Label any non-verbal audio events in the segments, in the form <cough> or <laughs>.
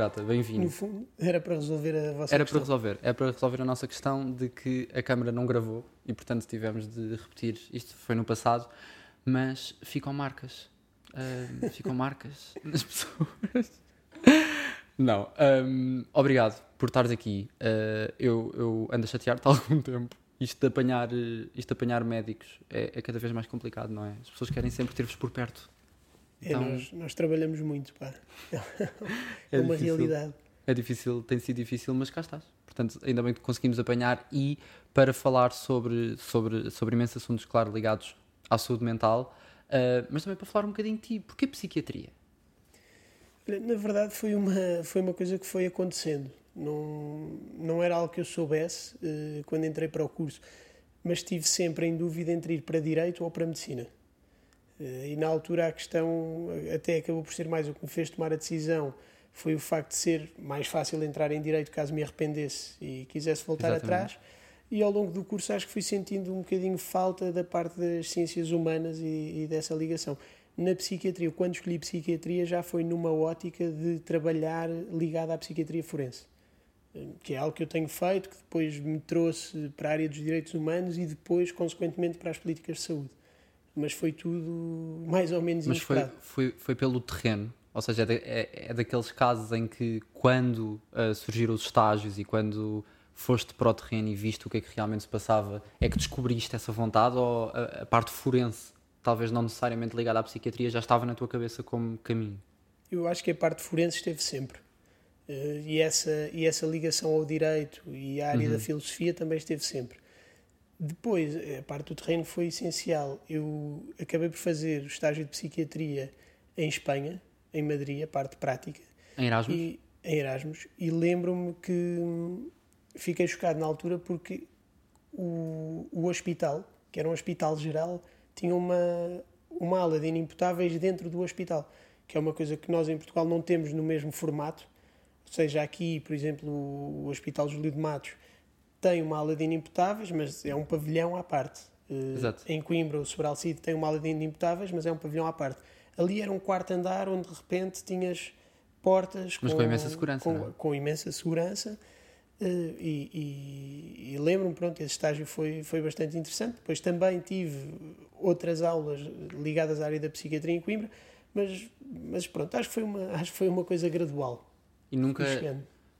Prata, bem-vindo. No fundo, era para resolver a vossa Era questão. para resolver, é para resolver a nossa questão de que a câmara não gravou e, portanto, tivemos de repetir. Isto foi no passado, mas ficam marcas. Ahm, <laughs> ficam marcas nas pessoas. Não. ahm, obrigado por estares aqui. Ah, eu, eu ando a chatear-te há algum tempo. Isto de apanhar, isto de apanhar médicos é, é cada vez mais complicado, não é? As pessoas querem sempre ter-vos por perto. É, Então- nós, nós trabalhamos muito, pá. <laughs> É, É uma difícil. realidade. É difícil, tem sido difícil, mas cá estás. Portanto, ainda bem que conseguimos apanhar e para falar sobre, sobre, sobre imensos assuntos, claro, ligados à saúde mental, ah, mas também para falar um bocadinho de ti. Porquê psiquiatria? Na verdade, foi uma, foi uma coisa que foi acontecendo. Não, não era algo que eu soubesse eh, quando entrei para o curso, mas estive sempre em dúvida entre ir para Direito ou para Medicina. Eh, e na altura a questão até acabou por ser mais o que me fez tomar a decisão foi o facto de ser mais fácil entrar em Direito caso me arrependesse e quisesse voltar Exatamente. atrás. E ao longo do curso acho que fui sentindo um bocadinho falta da parte das ciências humanas e, e dessa ligação. Na psiquiatria, quando escolhi psiquiatria, já foi numa ótica de trabalhar ligada à psiquiatria forense, Eh, que é algo que eu tenho feito, que depois me trouxe para a área dos direitos humanos e depois, consequentemente, para as políticas de saúde. Mas foi tudo mais ou menos Mas foi, inesperado. foi, foi pelo terreno, ou seja, é, da- é- é daqueles casos em que quando ah, surgiram os estágios e quando foste para o terreno e viste o que é que realmente se passava, é que descobriste essa vontade ou a, a parte forense, talvez não necessariamente ligada à psiquiatria, já estava na tua cabeça como caminho? Eu acho que a parte forense esteve sempre. Eh, E essa, e essa ligação ao direito e à área Uhum. da filosofia também esteve sempre. Depois, a parte do terreno foi essencial. Eu acabei por fazer o estágio de psiquiatria em Espanha, em Madrid, a parte prática, Em Erasmus? e, em Erasmus, e lembro-me que hum, fiquei chocado na altura porque o, o hospital, que era um hospital geral, tinha uma, uma ala de inimputáveis dentro do hospital, que é uma coisa que nós em Portugal não temos no mesmo formato. Ou seja, aqui, por exemplo, o Hospital Júlio de Matos tem uma ala de inimputáveis, mas é um pavilhão à parte. Eh, Exato. Em Coimbra, o Sobral Cid tem uma ala de inimputáveis, mas é um pavilhão à parte. Ali era um quarto andar onde de repente tinhas portas Mas com imensa segurança, com, é? com imensa segurança. eh, e e- e lembro-me, pronto, esse estágio foi, foi bastante interessante. Depois também tive outras aulas ligadas à área da psiquiatria em Coimbra, mas, mas pronto, acho que foi uma, <laughs> acho que foi uma coisa gradual. E nunca,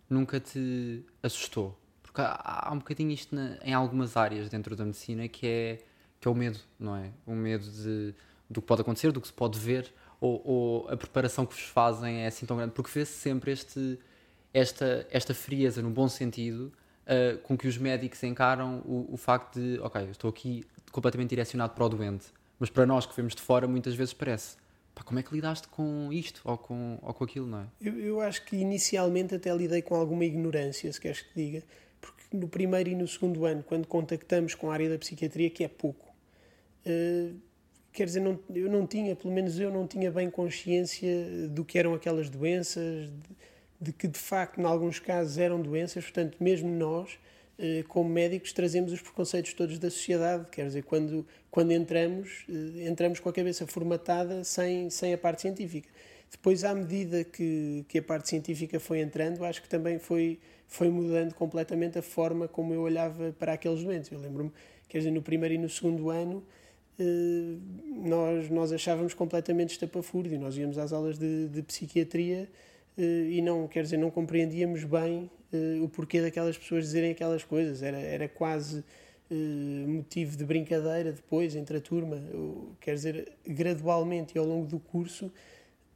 nunca te assustou? Porque há, há um bocadinho isto na- em algumas áreas dentro da medicina que é, que é o medo, não é? O medo de, do que pode acontecer, do que se pode ver, ou, ou a preparação que vos fazem é assim tão grande, porque vê-se sempre este, esta, esta frieza, no bom sentido, ah, com que os médicos encaram o, o facto de, ok, eu estou aqui completamente direcionado para o doente, mas para nós que vemos de fora, muitas vezes parece, como é que lidaste com isto ou com, ou com aquilo, não é? Eu, eu acho que inicialmente até lidei com alguma ignorância, se queres que te diga, no primeiro e no segundo ano, quando contactamos com a área da psiquiatria, que é pouco, eh, quer dizer, não, eu não tinha, pelo menos eu não tinha bem consciência do que eram aquelas doenças, de, de que de facto, em alguns casos, eram doenças, portanto, mesmo nós, eh, como médicos, trazemos os preconceitos todos da sociedade, quer dizer, quando, quando entramos, eh, entramos com a cabeça formatada sem, sem a parte científica. Depois, à medida que, que a parte científica foi entrando, acho que também foi, foi mudando completamente a forma como eu olhava para aqueles doentes. Eu lembro-me, quer dizer, no primeiro e no segundo ano, eh, nós, nós achávamos completamente estapafúrdio. Nós íamos às aulas de, de psiquiatria eh, e não, quer dizer, não compreendíamos bem eh, o porquê daquelas pessoas dizerem aquelas coisas. Era, era quase motivo de brincadeira depois entre a turma. Quer dizer, gradualmente e ao longo do curso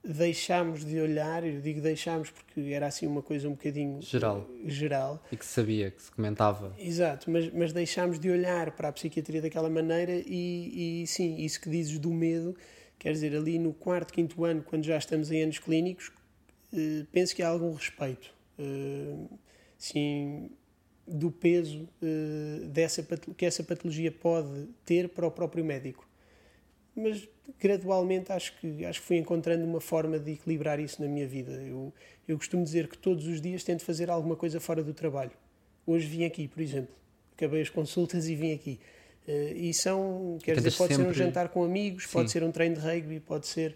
deixámos de olhar, eu digo deixámos porque era assim uma coisa um bocadinho Geral. geral E que se sabia, que se comentava. Exato, mas, mas deixámos de olhar para a psiquiatria daquela maneira e, e sim, isso que dizes do medo, quer dizer, ali no quarto, quinto ano, quando já estamos em anos clínicos, eh, penso que há algum respeito, eh, sim, do peso eh, dessa, que essa patologia pode ter para o próprio médico. Mas gradualmente acho que, acho que fui encontrando uma forma de equilibrar isso na minha vida. Eu, eu costumo dizer que todos os dias tento fazer alguma coisa fora do trabalho. Hoje vim aqui, por exemplo. Acabei as consultas e vim aqui. Eh, e são, quer dizer, pode ser um sempre- jantar com amigos, pode Sim. ser um treino de rugby, pode ser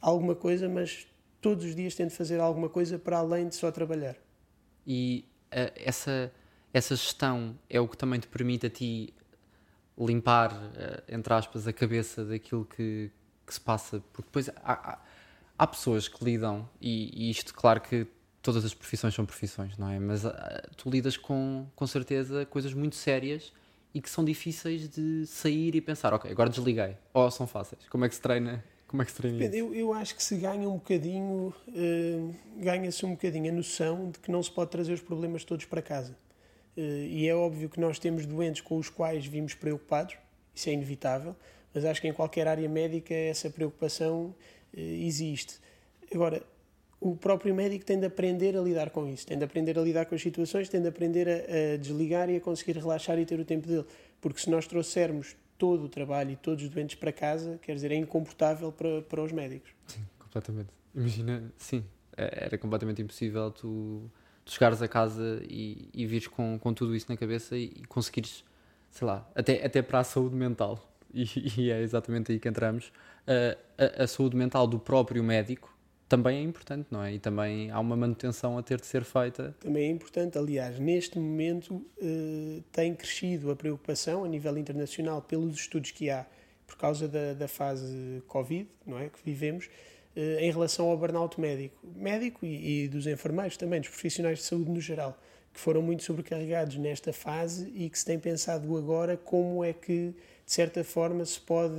alguma coisa, mas todos os dias tento fazer alguma coisa para além de só trabalhar. E uh, essa, essa gestão é o que também te permite a ti limpar, uh, entre aspas, a cabeça daquilo que, que se passa, porque depois há, há, há pessoas que lidam, e, e, isto, claro que todas as profissões são profissões, não é? Mas uh, tu lidas com, com certeza coisas muito sérias e que são difíceis de sair e pensar, ok, agora desliguei, ou são fáceis. Como é que se treina? Como é que se treina isso? Eu, eu acho que se ganha um bocadinho, uh, ganha-se um bocadinho a noção de que não se pode trazer os problemas todos para casa. Uh, e é óbvio que nós temos doentes com os quais vimos preocupados, isso é inevitável, mas acho que em qualquer área médica essa preocupação uh, existe. Agora, o próprio médico tem de aprender a lidar com isso, tem de aprender a lidar com as situações, tem de aprender a, a, desligar e a conseguir relaxar e ter o tempo dele. Porque se nós trouxermos todo o trabalho e todos os doentes para casa, quer dizer, é incomportável para, para os médicos. Sim, completamente. Imagina, sim, é, era completamente impossível tu, chegares a casa e, e vires com, com tudo isso na cabeça e, e conseguires, sei lá, até, até para a saúde mental. <laughs> E, e é exatamente aí que entramos. a, a saúde mental do próprio médico também é importante, não é? E também há uma manutenção a ter de ser feita. Também é importante. Aliás, neste momento eh, tem crescido a preocupação a nível internacional pelos estudos que há por causa da, da fase Covid, não é? Que vivemos, em relação ao burnout médico. Médico e, e dos enfermeiros também, dos profissionais de saúde no geral, que foram muito sobrecarregados nesta fase e que se tem pensado agora como é que, de certa forma, se pode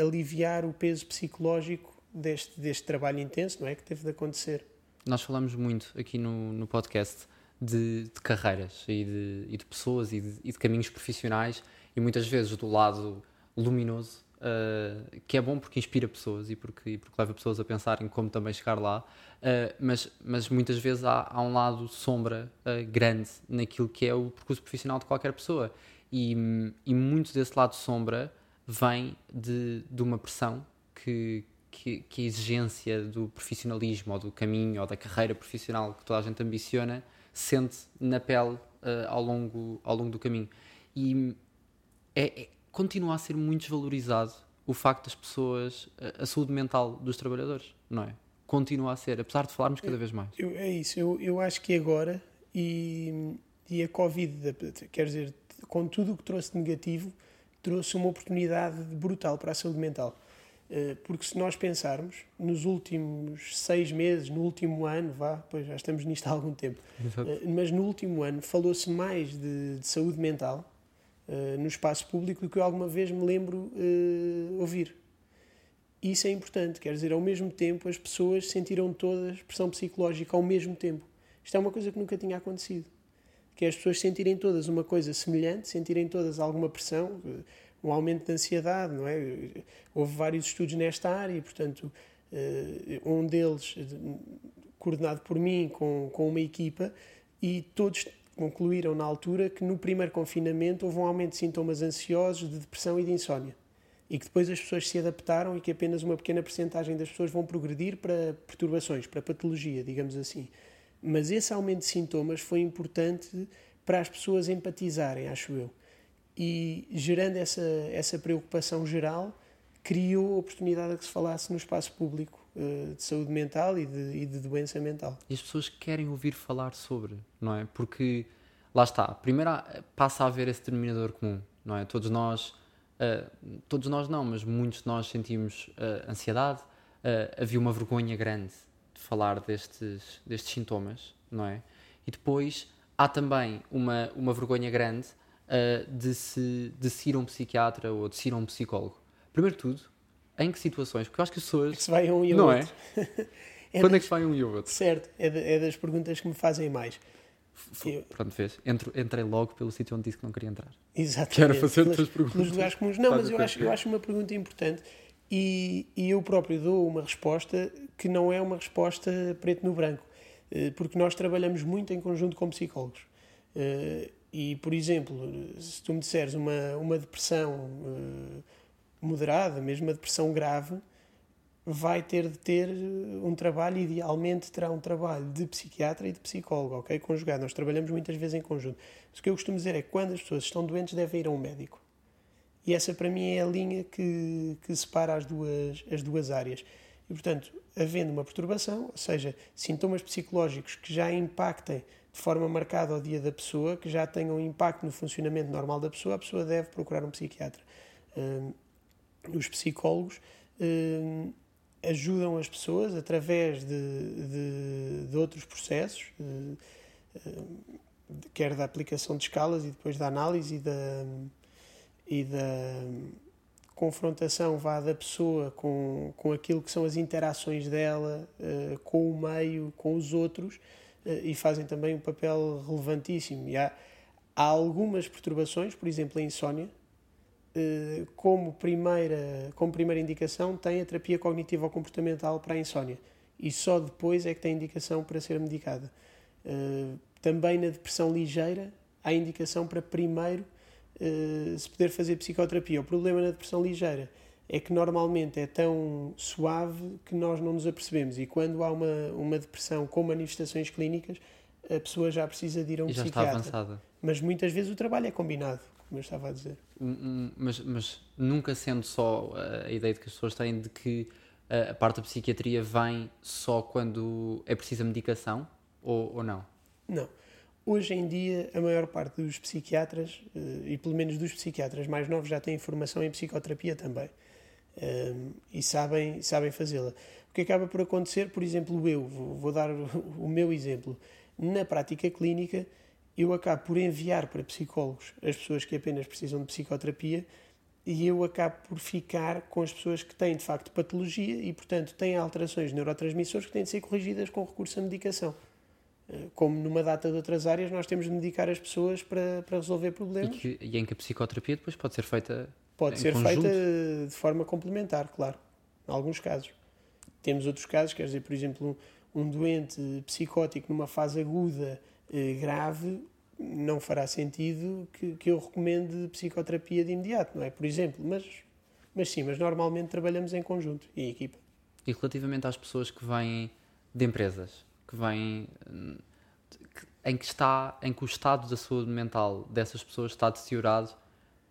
aliviar o peso psicológico deste, deste trabalho intenso, não é? Que teve de acontecer. Nós falamos muito aqui no, no podcast de, de carreiras e de, e de pessoas e de, e de, caminhos profissionais e muitas vezes do lado luminoso, uh, que é bom porque inspira pessoas e porque, e porque leva pessoas a pensar em como também chegar lá, uh, mas, mas muitas vezes há, há um lado sombra uh, grande naquilo que é o percurso profissional de qualquer pessoa. E, e muito desse lado sombra vem de, de uma pressão que, que, que, a exigência do profissionalismo ou do caminho ou da carreira profissional que toda a gente ambiciona sente na pele ao, longo, ao longo do caminho. E é, é, continua a ser muito desvalorizado o facto das pessoas, a, a saúde mental dos trabalhadores, não é? Continua a ser, apesar de falarmos cada vez mais. Eu, é isso, eu, eu acho que agora, e, e a Covid, quer dizer, com tudo o que trouxe de negativo, trouxe uma oportunidade brutal para a saúde mental eh, porque se nós pensarmos, nos últimos seis meses, no último ano, vá, pois já estamos nisto há algum tempo, Exato. Eh, mas no último ano falou-se mais de, de, saúde mental uh, no espaço público do que eu alguma vez me lembro uh, ouvir. Isso é importante, quer dizer, ao mesmo tempo as pessoas sentiram todas pressão psicológica ao mesmo tempo. Isto é uma coisa que nunca tinha acontecido. Que é as pessoas sentirem todas uma coisa semelhante, sentirem todas alguma pressão um aumento de ansiedade, não é? Houve vários estudos nesta área e, portanto, eh, um deles coordenado por mim com, com uma equipa e todos concluíram na altura que no primeiro confinamento houve um aumento de sintomas ansiosos, de depressão e de insónia. E que depois as pessoas se adaptaram e que apenas uma pequena percentagem das pessoas vão progredir para perturbações, para patologia, digamos assim. Mas esse aumento de sintomas foi importante para as pessoas empatizarem, acho eu e gerando essa, essa preocupação geral, criou a oportunidade de que se falasse no espaço público uh, de saúde mental e de, e de, doença mental. E as pessoas querem ouvir falar sobre, não é? Porque, lá está, primeiro passa a haver esse denominador comum, não é? Todos nós, uh, todos nós não, mas muitos de nós sentimos uh, ansiedade, havia uma vergonha grande de falar destes, destes sintomas, não é? E depois há também uma, uma vergonha grande uh, de, se, de se ir a um psiquiatra ou de se ir a um psicólogo? Primeiro de tudo, em que situações? Porque eu acho que as pessoas. É que se vai um e não outro. é? <laughs> é Quando é que se vai um e outro? Certo, é, de, é das perguntas que me fazem mais. Eu... Pronto, fez. Entro, entrei logo pelo sítio onde disse que não queria entrar. Exatamente. Quero fazer outras perguntas. Pelos lugares comuns. Não, mas eu acho, eu acho uma pergunta importante e, e eu próprio dou uma resposta que não é uma resposta preto no branco, eh, porque nós trabalhamos muito em conjunto com psicólogos. Eh, e, por exemplo, se tu me disseres uma, uma depressão uh, moderada, mesmo uma depressão grave, vai ter de ter um trabalho, idealmente terá um trabalho de psiquiatra e de psicólogo, ok? Conjugado. Nós trabalhamos muitas vezes em conjunto. Mas o que eu costumo dizer é que quando as pessoas estão doentes devem ir a um médico. E essa para mim é a linha que, que separa as duas, as duas áreas. E portanto, havendo uma perturbação, ou seja, sintomas psicológicos que já impactem de forma marcada ao dia da pessoa, que já tenham impacto no funcionamento normal da pessoa, a pessoa deve procurar um psiquiatra. Uh, os psicólogos uh, ajudam as pessoas através de, de, de outros processos, de, quer da aplicação de escalas e depois da análise e da, e da confrontação vá da pessoa com, com aquilo que são as interações dela uh, com o meio, com os outros, uh, e fazem também um papel relevantíssimo. E há, há algumas perturbações, por exemplo, a insónia, como, primeira, como primeira indicação, tem a terapia cognitiva ou comportamental para a insónia, e só depois é que tem indicação para ser medicada. também na depressão ligeira, há indicação para primeiro uh, se poder fazer psicoterapia. O problema na depressão ligeira é que normalmente é tão suave que nós não nos apercebemos e quando há uma, uma depressão com manifestações clínicas, a pessoa já precisa de ir a um e já psiquiatra. está avançada. Mas muitas vezes o trabalho é combinado, como eu estava a dizer. Mas, mas nunca sendo só a ideia de que as pessoas têm de que a parte da psiquiatria vem só quando é precisa medicação ou, ou não? Não. Hoje em dia, a maior parte dos psiquiatras, eh, e pelo menos dos psiquiatras mais novos, já têm formação em psicoterapia também. Ehm, e sabem, sabem fazê-la. O que acaba por acontecer, por exemplo, eu, vou dar o meu exemplo. Na prática clínica, eu acabo por enviar para psicólogos as pessoas que apenas precisam de psicoterapia e eu acabo por ficar com as pessoas que têm de facto patologia e, portanto, têm alterações neurotransmissores que têm de ser corrigidas com recurso à medicação como numa data de outras áreas, nós temos de medicar as pessoas para, para resolver problemas. E, que, e em que a psicoterapia depois pode ser feita Pode ser conjunto. feita de forma complementar, claro, em alguns casos. Temos outros casos, quer dizer, por exemplo, um, um doente psicótico numa fase aguda eh, grave, não fará sentido que, que eu recomende psicoterapia de imediato, não é? Por exemplo, mas, mas sim, mas normalmente trabalhamos em conjunto e em equipa. E relativamente às pessoas que vêm de empresas, que vem em que está em que o estado da saúde mental dessas pessoas está deteriorado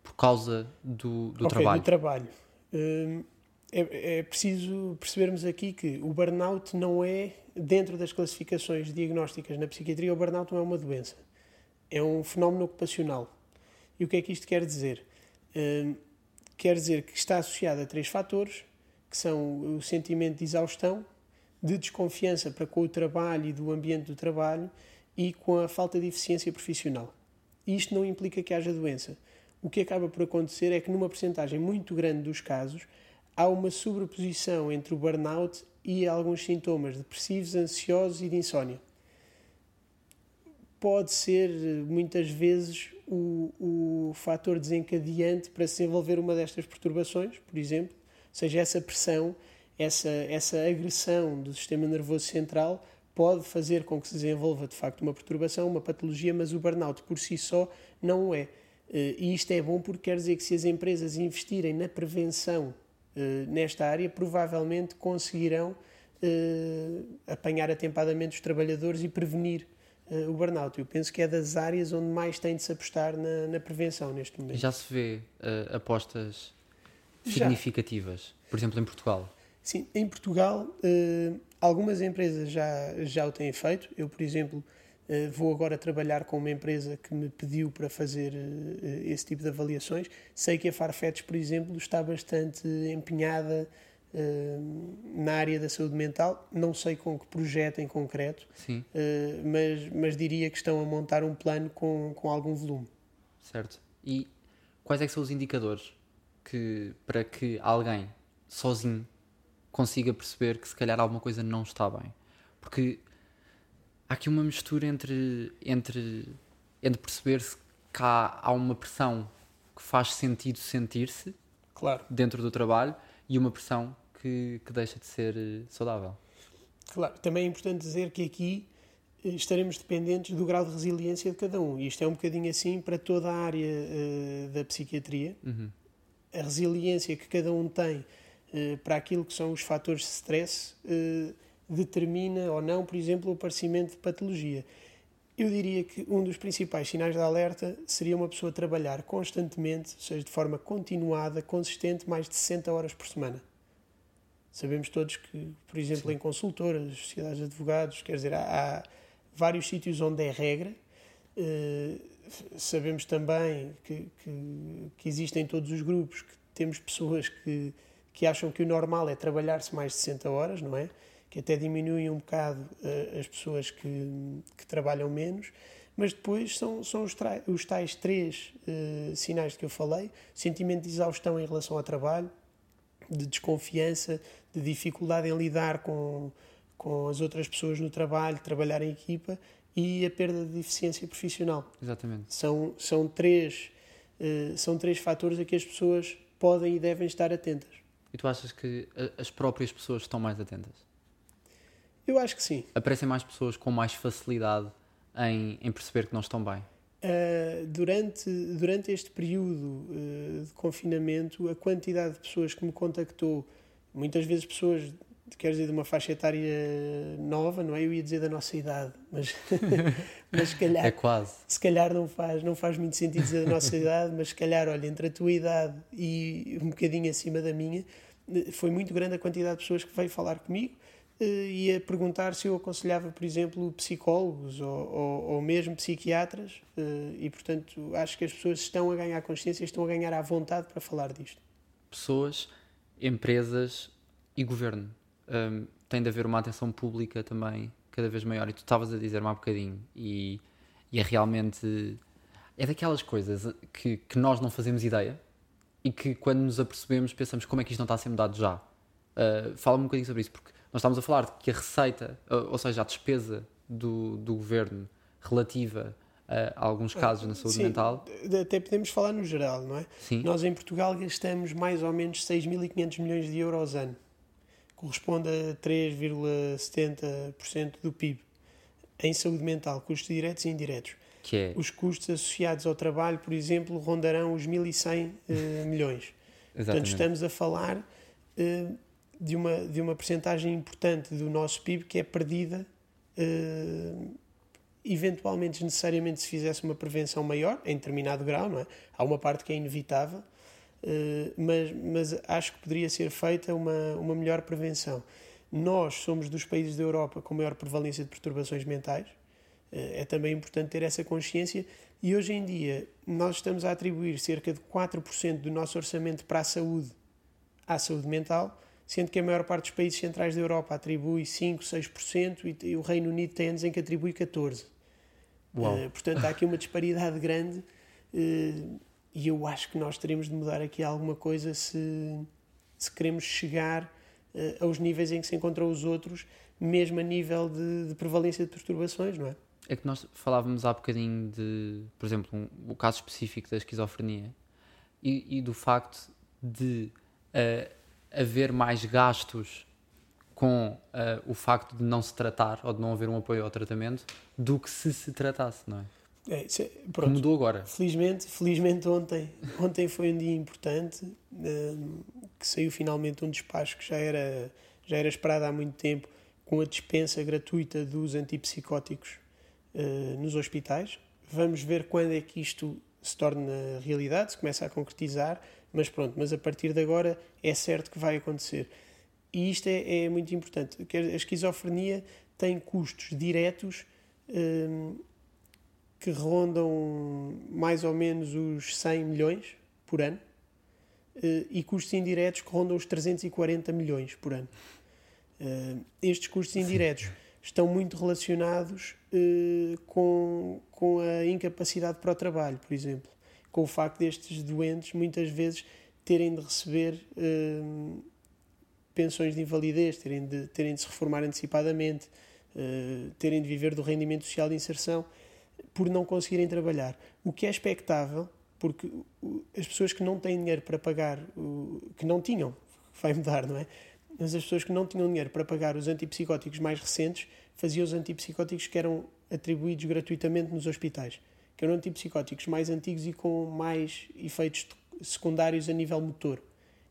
por causa do, do okay, trabalho. Do trabalho. Hum, é, é, preciso percebermos aqui que o burnout não é, dentro das classificações diagnósticas na psiquiatria, o burnout não é uma doença. É um fenómeno ocupacional. E o que é que isto quer dizer? Hum, quer dizer que está associado a três fatores, que são o sentimento de exaustão, de desconfiança para com o trabalho e do ambiente do trabalho e com a falta de eficiência profissional. Isto não implica que haja doença. O que acaba por acontecer é que, numa percentagem muito grande dos casos, há uma sobreposição entre o burnout e alguns sintomas depressivos, ansiosos e de insónia. Pode ser, muitas vezes, o, o fator desencadeante para se desenvolver uma destas perturbações, por exemplo, seja essa pressão essa, essa agressão do sistema nervoso central pode fazer com que se desenvolva de facto uma perturbação, uma patologia, mas o burnout por si só não o é. Eh, e isto é bom porque quer dizer que se as empresas investirem na prevenção eh, nesta área, provavelmente conseguirão eh, apanhar atempadamente os trabalhadores e prevenir o burnout. Eu penso que é das áreas onde mais tem de se apostar na, na prevenção neste momento. Já se vê uh, apostas significativas, Já. por exemplo, em Portugal? Sim, em Portugal uh, algumas empresas já, já o têm feito. Eu, por exemplo, uh, vou agora trabalhar com uma empresa que me pediu para fazer uh, esse tipo de avaliações. Sei que a Farfetch, por exemplo, está bastante empenhada na área da saúde mental. Não sei com que projeto em concreto, mas, mas diria que estão a montar um plano com, com algum volume. Certo. E quais é são os indicadores que, para que alguém sozinho consiga perceber que se calhar alguma coisa não está bem. Porque há aqui uma mistura entre, entre, entre perceber-se que há, há uma pressão que faz sentido sentir-se claro. dentro do trabalho e uma pressão que, que deixa de ser eh, saudável. Claro, também é importante dizer que aqui eh, estaremos dependentes do grau de resiliência de cada um. E isto é um bocadinho assim para toda a área uh, da psiquiatria. Uhum. A resiliência que cada um tem eh, para aquilo que são os fatores de stress eh, determina ou não, por exemplo, o aparecimento de patologia. Eu diria que um dos principais sinais de alerta seria uma pessoa trabalhar constantemente, ou seja, de forma continuada, consistente, mais de 60 horas por semana. Sabemos todos que, por exemplo, Sim. em consultoras, sociedades de advogados, quer dizer, há, há vários sítios onde é regra. Uh, sabemos também que, que, que, existem todos os grupos, que temos pessoas que, que acham que o normal é trabalhar-se mais de 60 horas, não é? Que até diminuem um bocado uh, as pessoas que, que trabalham menos mas depois são, são os, os tais três uh, sinais que eu falei: sentimento de exaustão em relação ao trabalho, de desconfiança, de dificuldade em lidar com, com as outras pessoas no trabalho, trabalhar em equipa e a perda de eficiência profissional. Exatamente. São, são, três, uh, são três fatores a que as pessoas podem e devem estar atentas. E tu achas que as próprias pessoas estão mais atentas? Eu acho que sim. Aparecem mais pessoas com mais facilidade em, em perceber que não estão bem? Uh, durante, durante este período uh, de confinamento, a quantidade de pessoas que me contactou, muitas vezes pessoas, quer dizer, de uma faixa etária nova, não é? Eu ia dizer da nossa idade, mas, <laughs> mas se calhar. É quase. Se calhar não faz, não faz muito sentido dizer da nossa idade, mas se calhar, olha, entre a tua idade e um bocadinho acima da minha, foi muito grande a quantidade de pessoas que veio falar comigo eh, ia perguntar se eu aconselhava, por exemplo, psicólogos ou, ou, ou mesmo psiquiatras, eh, e portanto acho que as pessoas estão a ganhar consciência, estão a ganhar à vontade para falar disto. Pessoas, empresas e governo. Um, tem de haver uma atenção pública também cada vez maior. E tu estavas a dizer-me há bocadinho, e, e é realmente. É daquelas coisas que, que nós não fazemos ideia e que quando nos apercebemos pensamos como é que isto não está a ser mudado já. Uh, Fala-me um bocadinho sobre isso, porque nós estamos a falar de que a receita, ou seja, a despesa do, do governo relativa a alguns casos na saúde Sim, mental. Até podemos falar no geral, não é? Sim. Nós em Portugal gastamos mais ou menos 6.500 milhões de euros ano. Corresponde a 3,70% do PIB em saúde mental, custos diretos e indiretos. Que é? Os custos associados ao trabalho, por exemplo, rondarão os 1.100 uh, milhões. <laughs> Exatamente. Portanto, estamos a falar uh, de uma, de uma percentagem importante do nosso PIB que é perdida, uh, eventualmente, necessariamente, se fizesse uma prevenção maior, em determinado grau, não é? Há uma parte que é inevitável, uh, mas, mas acho que poderia ser feita uma, uma melhor prevenção. Nós somos dos países da Europa com maior prevalência de perturbações mentais, uh, é também importante ter essa consciência. E hoje em dia, nós estamos a atribuir cerca de 4% do nosso orçamento para a saúde à saúde mental, sendo que a maior parte dos países centrais da Europa atribui 5, 6% e, e o Reino Unido tem anos em que atribui 14%. Uh, portanto, há aqui uma disparidade grande uh, e eu acho que nós teremos de mudar aqui alguma coisa se, se queremos chegar uh, aos níveis em que se encontram os outros, mesmo a nível de, de, prevalência de perturbações, não é? É que nós falávamos há bocadinho de, por exemplo, um, o caso específico da esquizofrenia e, e do facto de haver mais gastos com uh, o facto de não se tratar ou de não haver um apoio ao tratamento do que se se tratasse, não é? É, é, pronto. Mudou agora. Felizmente, felizmente ontem, ontem foi um dia importante um, que saiu finalmente um despacho que já era, já era esperado há muito tempo com a dispensa gratuita dos antipsicóticos uh, nos hospitais. Vamos ver quando é que isto se torna realidade, se começa a concretizar. Mas pronto, mas a partir de agora é certo que vai acontecer. E isto é, é muito importante. A esquizofrenia tem custos diretos hum, que rondam mais ou menos os 100 milhões por ano uh, e custos indiretos que rondam os 340 milhões por ano. Uh, estes custos indiretos estão muito relacionados uh, com, com a incapacidade para o trabalho, por exemplo com o facto destes doentes muitas vezes terem de receber uh, pensões de invalidez, terem de, terem de se reformar antecipadamente, uh, terem de viver do rendimento social de inserção por não conseguirem trabalhar. O que é expectável, porque as pessoas que não têm dinheiro para pagar, que não tinham, <laughs> vai mudar, não é? Mas as pessoas que não tinham dinheiro para pagar os antipsicóticos mais recentes faziam os antipsicóticos que eram atribuídos gratuitamente nos hospitais que eram antipsicóticos mais antigos e com mais efeitos secundários a nível motor.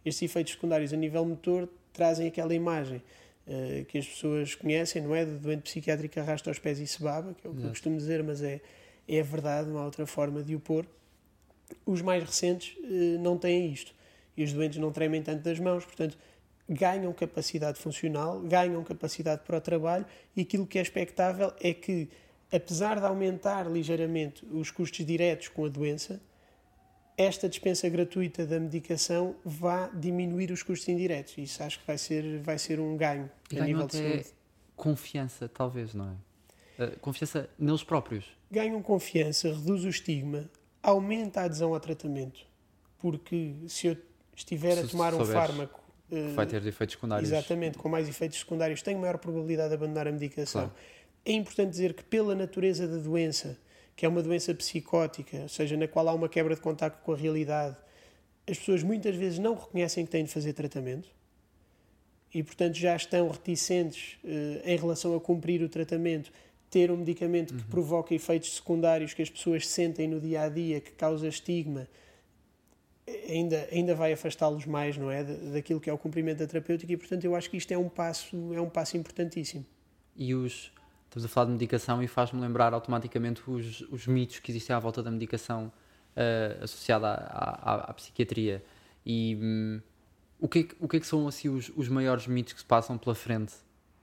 Estes efeitos secundários a nível motor trazem aquela imagem uh, que as pessoas conhecem, não é? De doente psiquiátrico que arrasta os pés e se baba, que é o que eu costumo dizer, mas é, é verdade, não há outra forma de o pôr. Os mais recentes uh, não têm isto. E os doentes não tremem tanto das mãos, portanto, ganham capacidade funcional, ganham capacidade para o trabalho e aquilo que é expectável é que, apesar de aumentar ligeiramente os custos diretos com a doença, esta dispensa gratuita da medicação vá diminuir os custos indiretos. Isso acho que vai ser, vai ser um ganho E a nível de saúde. confiança, talvez, não é? Uh, confiança neles próprios. Ganham confiança, reduz o estigma, aumenta a adesão ao tratamento. Porque se eu estiver a Se tomar um fármaco eh, Vai ter efeitos secundários. Exatamente, com mais efeitos secundários, tenho maior probabilidade de abandonar a medicação. Claro. É importante dizer que, pela natureza da doença, que é uma doença psicótica, ou seja, na qual há uma quebra de contacto com a realidade, as pessoas muitas vezes não reconhecem que têm de fazer tratamento e, portanto, já estão reticentes eh, em relação a cumprir o tratamento, ter um medicamento que provoca efeitos secundários que as pessoas sentem no dia a dia, que causa estigma, ainda, ainda vai afastá-los mais, não é? da- Daquilo que é o cumprimento da terapêutica e, portanto, eu acho que isto é um passo, é um passo importantíssimo. E os. Estamos a falar de medicação e faz-me lembrar automaticamente os, os mitos que existem à volta da medicação uh, associada à, à, à psiquiatria. E hum, o, que é, que- o que é que são assim os, os maiores mitos que se passam pela frente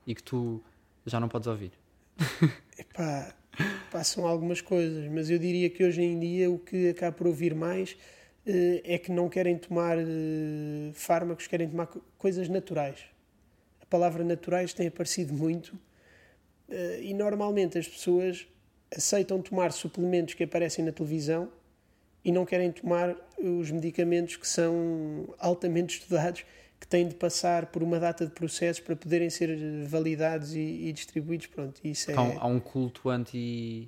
e que tu já não podes ouvir? <laughs> Epá, passam algumas coisas, mas eu diria que hoje em dia o que acaba por ouvir mais eh, é que não querem tomar eh, fármacos, querem tomar co- coisas naturais. A palavra naturais tem aparecido muito e normalmente as pessoas aceitam tomar suplementos que aparecem na televisão e não querem tomar os medicamentos que são altamente <laughs> estudados, que têm de passar por uma data de processos para poderem ser eh, validados e, e distribuídos. Pronto, isso é... Há, um, há um culto anti,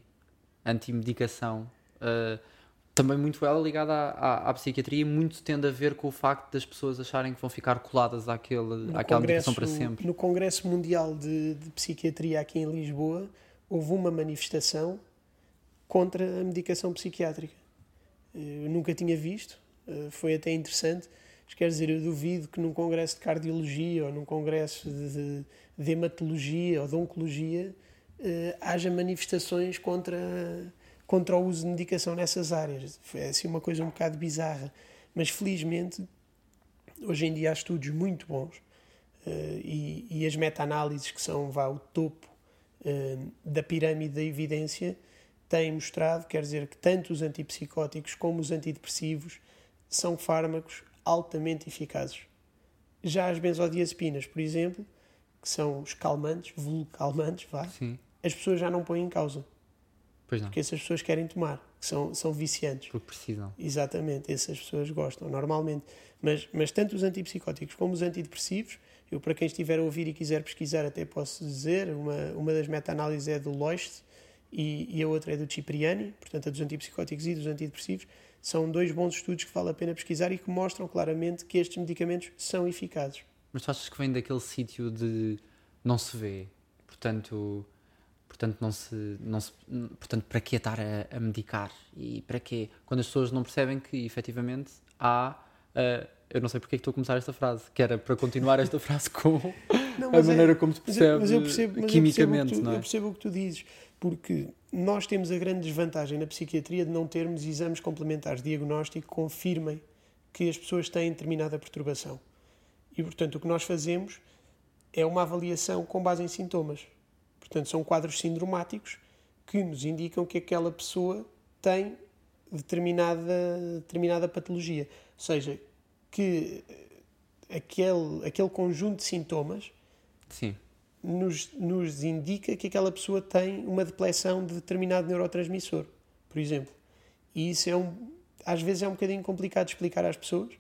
anti-medicação, uh, também muito ela ligada à, à, à psiquiatria muito tende a ver com o facto das pessoas acharem que vão ficar coladas àquele, no àquela medicação para sempre. No Congresso Mundial de, de Psiquiatria aqui em Lisboa, houve uma manifestação contra a medicação psiquiátrica. Eu nunca tinha visto, eh, foi até interessante. Mas quer dizer, eu duvido que num congresso de cardiologia ou num congresso de, de, de hematologia ou de oncologia eh, haja manifestações contra, contra o uso de medicação nessas áreas. Foi assim uma coisa um bocado bizarra. Mas felizmente, hoje em dia há estudos muito bons eh, e, e as meta-análises que são vá, o topo eh, da pirâmide da evidência têm mostrado, quer dizer, que tanto os antipsicóticos como os antidepressivos são fármacos altamente eficazes. Já as benzodiazepinas, por exemplo, que são os calmantes, vulgo calmantes, vá, Sim, as pessoas já não põem em causa, porque essas pessoas querem tomar, que são, são viciantes. porque precisam. Exatamente, essas pessoas gostam, normalmente. Mas, mas tanto os antipsicóticos como os antidepressivos, eu para quem estiver a ouvir e quiser pesquisar até posso dizer, uma, uma das meta-análises é do Loist e, e a outra é do Cipriani, portanto a dos antipsicóticos e dos antidepressivos, são dois bons estudos que vale a pena pesquisar e que mostram claramente que estes medicamentos são eficazes. Mas tu achas que vem daquele sítio de não se vê, portanto, portanto não se, não se portanto para que estar a, a medicar e para quê? Quando as pessoas não percebem que efetivamente há, ah, eu não sei porque é que estou a começar esta frase, que era para continuar esta <laughs> frase com Não, a é- maneira como se percebe eu, mas eu percebo, mas eu quimicamente, percebo o que tu, não é? eu percebo o que tu dizes, porque nós temos a grande desvantagem na psiquiatria de não termos exames complementares de diagnóstico que confirmem que as pessoas têm determinada perturbação. E, portanto, o que nós fazemos é uma avaliação com base em sintomas. Portanto, são quadros sindromáticos que nos indicam que aquela pessoa tem determinada, determinada patologia. Ou seja, que eh, aquele, aquele conjunto de sintomas Sim, nos, nos indica que aquela pessoa tem uma depleção de determinado neurotransmissor, por exemplo. E isso é um, às vezes é um bocadinho complicado de explicar às pessoas,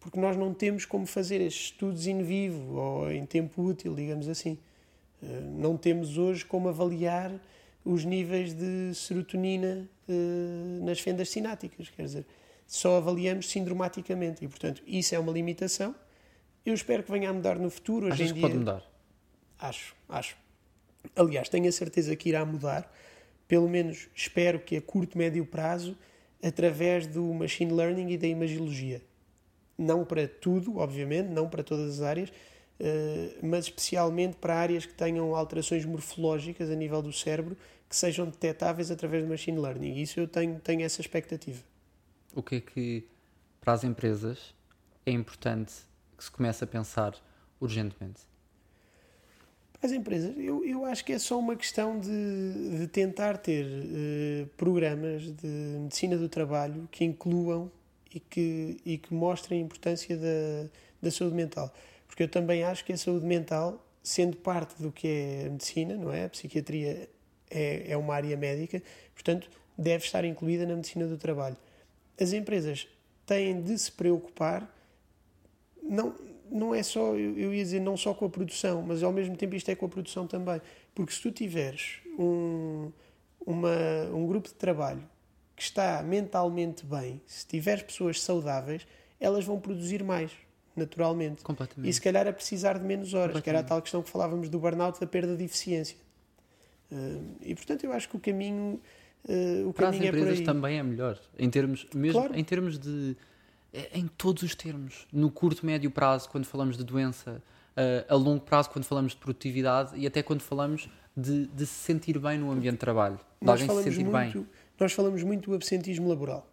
porque nós não temos como fazer estes estudos in vivo ou em tempo útil, digamos assim. Eh, Não temos hoje como avaliar os níveis de serotonina eh, nas fendas sinápticas, quer dizer, só avaliamos sindromaticamente e, portanto, isso é uma limitação. Eu espero que venha a mudar no futuro. Hoje achas em que dia, pode mudar? Acho, acho. Aliás, tenho a certeza que irá mudar. Pelo menos espero que a curto, médio prazo, através do machine learning e da imagiologia. Não para tudo, obviamente, não para todas as áreas, mas especialmente para áreas que tenham alterações morfológicas a nível do cérebro que sejam detectáveis através do machine learning. Isso eu tenho, tenho essa expectativa. o que é que para as empresas é importante que se comece a pensar urgentemente? Para as empresas, eu, eu acho que é só uma questão de, de tentar ter uh, programas de medicina do trabalho que incluam e que, e que mostrem a importância da, da saúde mental. Porque eu também acho que a saúde mental, sendo parte do que é a medicina, não é? A psiquiatria é, é uma área médica, portanto, deve estar incluída na medicina do trabalho. As empresas têm de se preocupar, não, não é só, eu ia dizer, não só com a produção, mas ao mesmo tempo isto é com a produção também. Porque se tu tiveres um, uma, um grupo de trabalho que está mentalmente bem, se tiveres pessoas saudáveis, elas vão produzir mais, naturalmente. Completamente. E se calhar a precisar de menos horas, que era a tal questão que falávamos do burnout, da perda de eficiência. Uh, e portanto eu acho que o caminho, uh, o Para caminho as empresas é também é melhor, em termos, mesmo Claro. em termos de, é, em todos os termos, no curto, médio prazo, quando falamos de doença, uh, a longo prazo, quando falamos de produtividade e até quando falamos de, de se sentir bem no ambiente de trabalho, de nós alguém se falamos sentir muito, bem. nós falamos muito do absentismo laboral.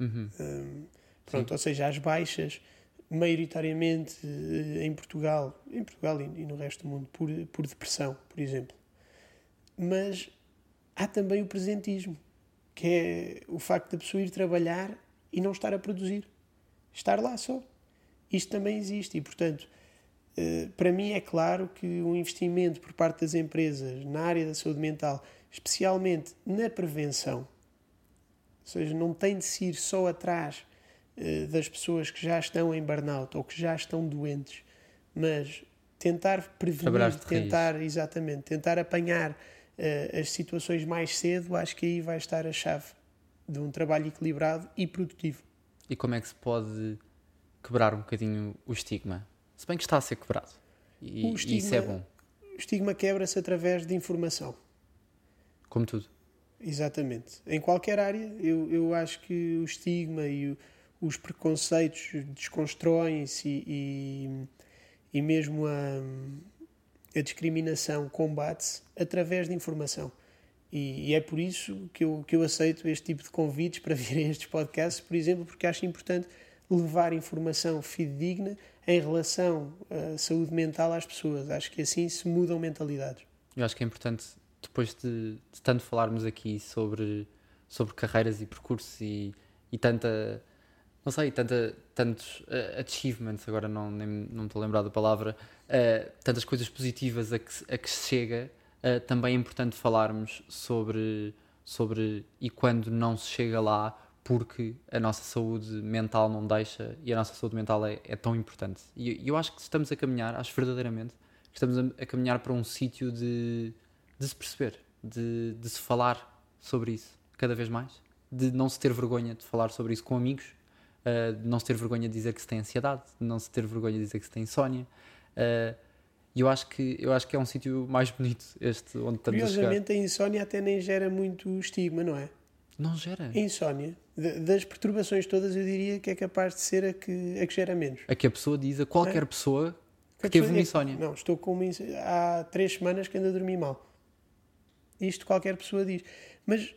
Uhum. Um, pronto, ou seja, as baixas, maioritariamente eh, em Portugal, em Portugal e, no resto do mundo, por, por depressão, por exemplo. Mas há também o presentismo, que é o facto da pessoa ir trabalhar e não estar a produzir. Estar lá só. Isto também existe e, portanto, eh, para mim é claro que um investimento por parte das empresas na área da saúde mental, especialmente na prevenção, ou seja, não tem de se ir só atrás das pessoas que já estão em burnout ou que já estão doentes, mas tentar prevenir, tentar, exatamente, tentar apanhar eh, as situações mais cedo, acho que aí vai estar a chave de um trabalho equilibrado e produtivo. E como é que se pode quebrar um bocadinho o estigma? Se bem que está a ser quebrado. E, O e isso estigma- é bom, O estigma quebra-se através de informação. como tudo. Exatamente. Em qualquer área, eu, eu acho que o estigma e o- os preconceitos desconstroem-se e, e, mesmo a, a discriminação combate-se através de informação. E, e é por isso que eu, que eu aceito este tipo de convites para <laughs> vir a estes podcasts, por exemplo, porque acho importante levar informação fidedigna em relação à saúde mental às pessoas. Acho que assim se mudam mentalidades. Eu acho que é importante, depois de, de tanto falarmos aqui sobre, sobre carreiras e percursos e, e tanta, não sei, tanta, tantos uh, achievements, agora não, nem, não me estou a lembrar da palavra, uh, tantas coisas positivas a que, a que se chega, uh, também é importante falarmos sobre, sobre e quando não se chega lá, porque a nossa saúde mental não deixa e a nossa saúde mental é, é tão importante. E eu acho que estamos a caminhar, acho verdadeiramente, que estamos a, a caminhar para um sítio de, de se perceber, de, de se falar sobre isso cada vez mais, de não se ter vergonha de falar sobre isso com amigos, uh, de não se ter vergonha de dizer que se tem ansiedade, de não se ter vergonha de dizer que se tem insónia. Uh, E eu acho que eu acho que é um sítio mais bonito este onde estamos a. Curiosamente, a insónia até nem gera muito estigma, não é? Não gera. A insónia, de- das perturbações todas, eu diria que é capaz de ser a que, a que gera menos. A que a pessoa diz a qualquer pessoa que A teve pessoa uma insónia. Não, estou com uma insónia. Há três semanas que ando a dormir mal. Isto qualquer pessoa diz. Mas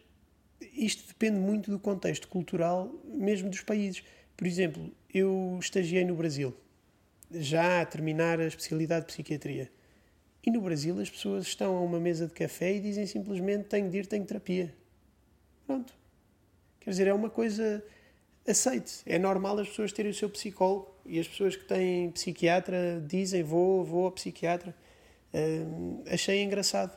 isto depende muito do contexto cultural, mesmo dos países. Por exemplo, eu estagiei no Brasil, já a terminar a especialidade de psiquiatria. E no Brasil as pessoas estão a uma mesa de café e dizem simplesmente tenho de ir, tenho terapia. Pronto. Quer dizer, é uma coisa aceite. É normal as pessoas terem o seu psicólogo e as pessoas que têm psiquiatra dizem vou, vou ao psiquiatra. Hum, achei engraçado,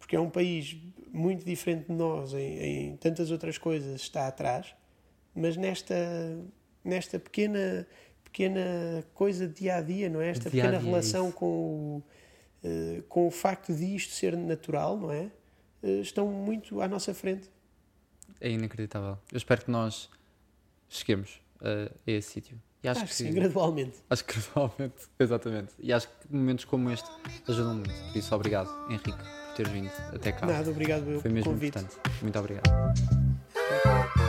porque é um país muito diferente de nós em, em tantas outras coisas, está atrás, mas nesta, nesta pequena, pequena coisa de dia a dia, não é? Esta Dia a pequena dia, relação isso. com o, eh, com o facto de isto ser natural, não é? Eh, estão muito à nossa frente. É inacreditável. Eu espero que nós cheguemos uh, a esse sítio. E acho, Acho que sim, gradualmente. Acho que gradualmente, <laughs> exatamente. E acho que momentos como este ajudam muito. Por isso, obrigado, Henrique, teres vindo até cá. Nada, obrigado eu Foi pelo mesmo convite. importante. Muito obrigado.